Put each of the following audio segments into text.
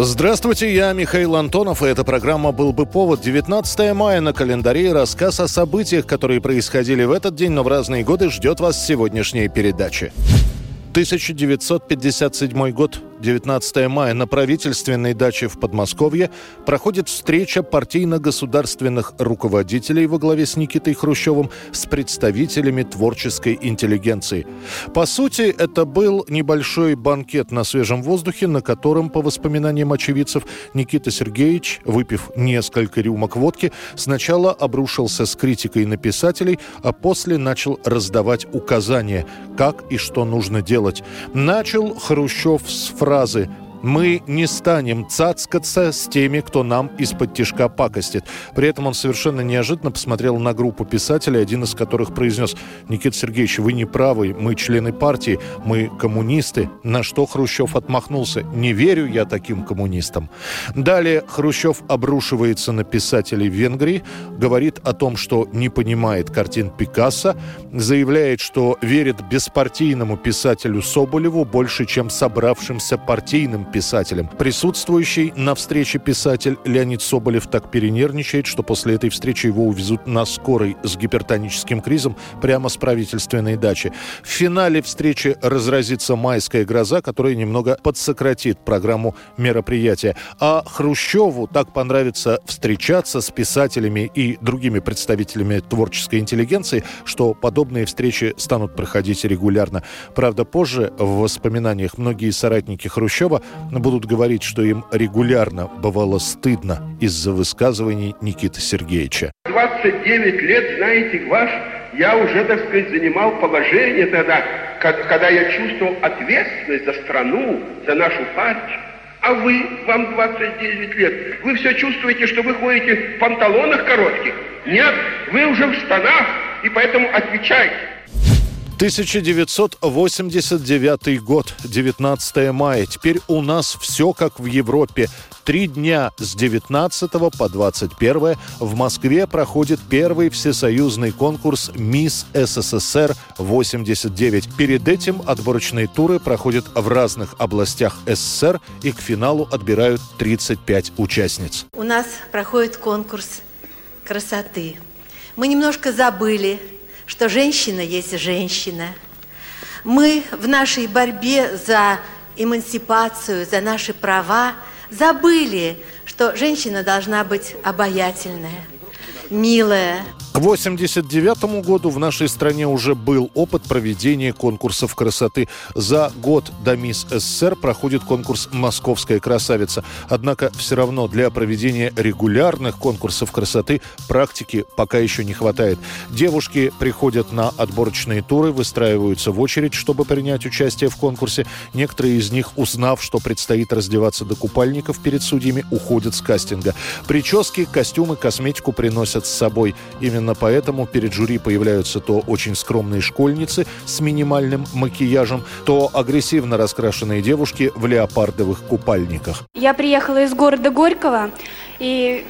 Здравствуйте, я Михаил Антонов, и эта программа «Был бы повод». 19 мая на календаре рассказ о событиях, которые происходили в этот день, но в разные годы, ждет вас сегодняшняя передача. 1957 год, 19 мая, на правительственной даче в Подмосковье проходит встреча партийно-государственных руководителей во главе с Никитой Хрущевым с представителями творческой интеллигенции. По сути, это был небольшой банкет на свежем воздухе, на котором, по воспоминаниям очевидцев, Никита Сергеевич, выпив несколько рюмок водки, сначала обрушился с критикой на писателей, а после начал раздавать указания, как и что нужно делать. Начал Хрущев с фразы фразы мы не станем цацкаться с теми, кто нам из-под тишка пакостит. При этом он совершенно неожиданно посмотрел на группу писателей, один из которых произнес «Никита Сергеевич, вы не правы, мы члены партии, мы коммунисты». На что Хрущев отмахнулся «Не верю я таким коммунистам». Далее Хрущев обрушивается на писателей Венгрии, говорит о том, что не понимает картин Пикассо, заявляет, что верит беспартийному писателю Соболеву больше, чем собравшимся партийным писателем. Присутствующий на встрече писатель Леонид Соболев так перенервничает, что после этой встречи его увезут на скорой с гипертоническим кризом прямо с правительственной дачи. В финале встречи разразится майская гроза, которая немного подсократит программу мероприятия. А Хрущеву так понравится встречаться с писателями и другими представителями творческой интеллигенции, что подобные встречи станут проходить регулярно. Правда, позже в воспоминаниях многие соратники Хрущева будут говорить, что им регулярно бывало стыдно из-за высказываний Никиты Сергеевича. 29 лет, знаете, ваш, я уже, так сказать, занимал положение тогда, когда я чувствовал ответственность за страну, за нашу партию. А вы, вам 29 лет, вы все чувствуете, что вы ходите в панталонах коротких? Нет, вы уже в штанах, и поэтому отвечайте. 1989 год, 19 мая. Теперь у нас все как в Европе. Три дня с 19 по 21 в Москве проходит первый всесоюзный конкурс «Мисс СССР 89». Перед этим отборочные туры проходят в разных областях СССР и к финалу отбирают 35 участниц. У нас проходит конкурс красоты. Мы немножко забыли, что женщина есть женщина. Мы в нашей борьбе за эмансипацию, за наши права забыли, что женщина должна быть обаятельная, милая, К 89 году в нашей стране уже был опыт проведения конкурсов красоты. За год до Мисс СССР проходит конкурс «Московская красавица». Однако все равно для проведения регулярных конкурсов красоты практики пока еще не хватает. Девушки приходят на отборочные туры, выстраиваются в очередь, чтобы принять участие в конкурсе. Некоторые из них, узнав, что предстоит раздеваться до купальников перед судьями, уходят с кастинга. Прически, костюмы, косметику приносят с собой. Именно поэтому перед жюри появляются то очень скромные школьницы с минимальным макияжем, то агрессивно раскрашенные девушки в леопардовых купальниках. Я приехала из города Горького, и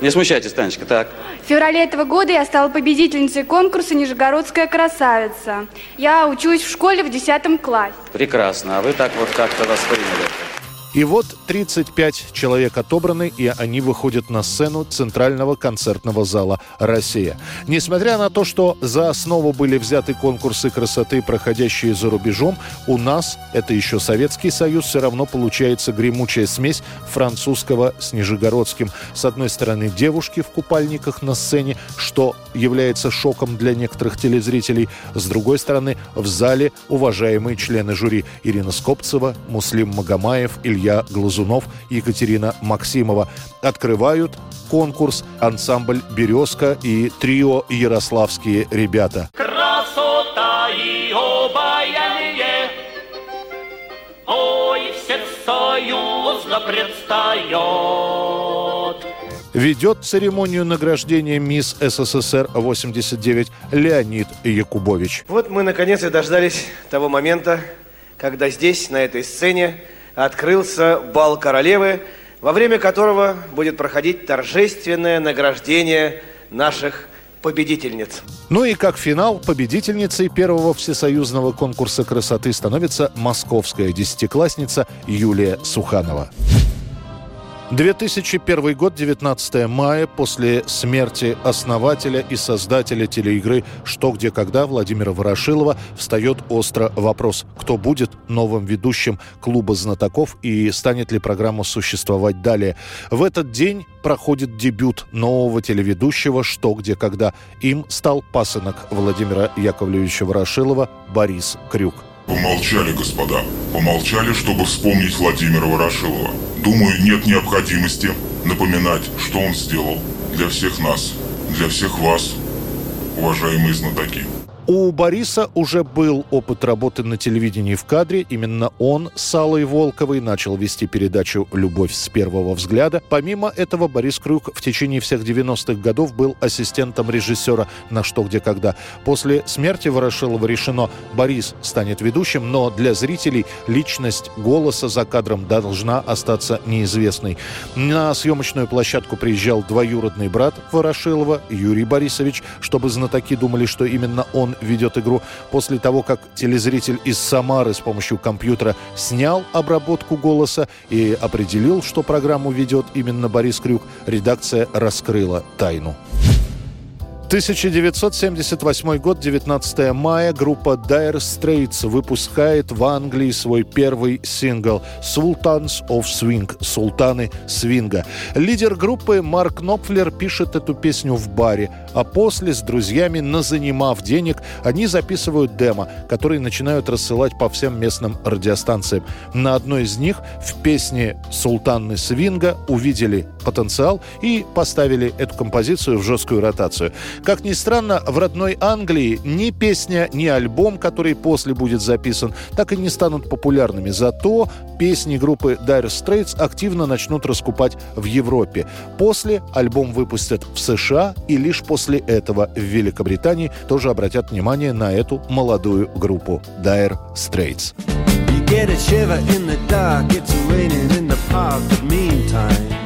Не смущайтесь, Танечка, так. в феврале этого года я стала победительницей конкурса «Нижегородская красавица». Я учусь в школе в 10 классе. Прекрасно. А вы так вот как-то восприняли. И вот 35 человек отобраны, и они выходят на сцену Центрального концертного зала «Россия». Несмотря на то, что за основу были взяты конкурсы красоты, проходящие за рубежом, у нас, это еще Советский Союз, все равно получается гремучая смесь французского с нижегородским. С одной стороны, девушки в купальниках на сцене, что является шоком для некоторых телезрителей. С другой стороны, в зале уважаемые члены жюри Ирина Скопцева, Муслим Магомаев, Илья Глазунов, Екатерина Максимова. Открывают конкурс ансамбль «Березка» и трио «Ярославские ребята». Красота и обаяние, ой, всесоюзно предстает. Ведет церемонию награждения мисс СССР 89 Леонид Якубович. Вот мы наконец и дождались того момента, когда здесь, на этой сцене, открылся бал королевы, во время которого будет проходить торжественное награждение наших победительниц. Ну и как финал, победительницей первого всесоюзного конкурса красоты становится московская десятиклассница Юлия Суханова. 2001 год, 19 мая, после смерти основателя и создателя телеигры «Что, где, когда» Владимира Ворошилова встает остро вопрос, кто будет новым ведущим клуба знатоков и станет ли программа существовать далее. В этот день проходит дебют нового телеведущего «Что, где, когда». Им стал пасынок Владимира Яковлевича Ворошилова Борис Крюк. Помолчали, господа. Помолчали, чтобы вспомнить Владимира Ворошилова. Думаю, нет необходимости напоминать, что он сделал для всех нас, для всех вас, уважаемые знатоки. У Бориса уже был опыт работы на телевидении в кадре. Именно он с Аллой Волковой начал вести передачу «Любовь с первого взгляда». Помимо этого, Борис Крюк в течение всех 90-х годов был ассистентом режиссера на «Что, где, когда». После смерти Ворошилова решено, Борис станет ведущим, но для зрителей личность голоса за кадром должна остаться неизвестной. На съемочную площадку приезжал двоюродный брат Ворошилова, Юрий Борисович, чтобы знатоки думали, что именно он ведет игру. После того, как телезритель из Самары с помощью компьютера снял обработку голоса и определил, что программу ведет именно Борис Крюк, редакция раскрыла тайну. 1978 год, 19 мая, группа Dire Straits выпускает в Англии свой первый сингл «Sultans of Swing» – «Султаны свинга». Лидер группы Марк Нопфлер пишет эту песню в баре, а после с друзьями, назанимав денег, они записывают демо, который начинают рассылать по всем местным радиостанциям. На одной из них в песне «Султаны свинга» увидели потенциал и поставили эту композицию в жесткую ротацию. Как ни странно, в родной Англии ни песня, ни альбом, который после будет записан, так и не станут популярными. Зато песни группы Dire Straits активно начнут раскупать в Европе. После альбом выпустят в США, и лишь после этого в Великобритании тоже обратят внимание на эту молодую группу Dire Straits. You get a shiver in the dark, it's raining in the park, but meantime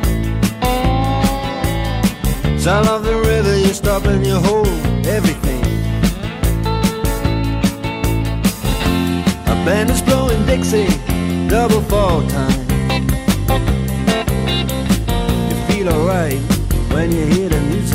Sound of the river, you stop and you hold everything. A band is blowing Dixie, double fall time. You feel alright when you hear the music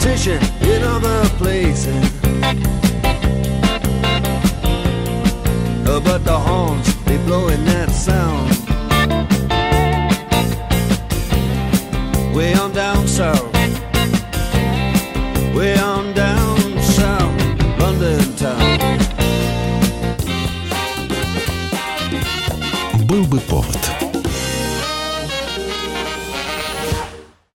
Competition in other places. Uh, But the horns, they blowing that sound. Way on down south.